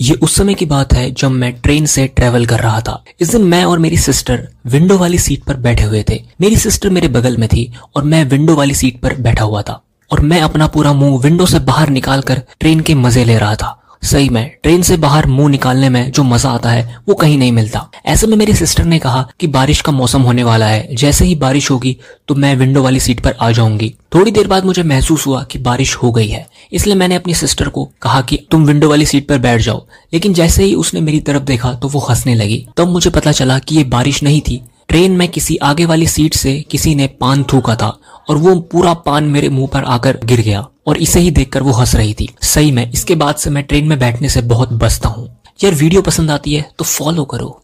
ये उस समय की बात है जब मैं ट्रेन से ट्रेवल कर रहा था। इस दिन मैं और मेरी सिस्टर विंडो वाली सीट पर बैठे हुए थे। मेरी सिस्टर मेरे बगल में थी और मैं विंडो वाली सीट पर बैठा हुआ था। और मैं अपना पूरा मुँह विंडो से बाहर निकालकर ट्रेन के मज़े ले रहा था। सही में, ट्रेन से बाहर मुँह निकालने में जो मज़ा आता है, वो कहीं नहीं मिलता। ऐसे में मेरी सिस्टर ने कहा कि बारिश का मौसम होने वाला है। जैसे ही बारिश होगी तो मैं विंडो वाली सीट पर आ जाऊँगी। थोड़ी देर बाद मुझे महसूस हुआ कि बारिश हो गई है। इसलिए मैंने अपनी सिस्टर को कहा कि तुम विंडो वाली सीट पर बैठ जाओ। लेकिन जैसे ही उसने मेरी तरफ़ देखा तो वो हंसने लगी। तब मुझे पता चला कि ये बारिश नहीं थी। ट्रेन में किसी आगे वाली सीट से किसी ने पान थूका था और वो पूरा पान मेरे मुँह पर आकर गिर गया और इसे ही देखकर वो हंस रही थी। सही में, इसके बाद से मैं ट्रेन में बैठने से बहुत बचता हूँ। यार, वीडियो पसंद आती है तो फॉलो करो।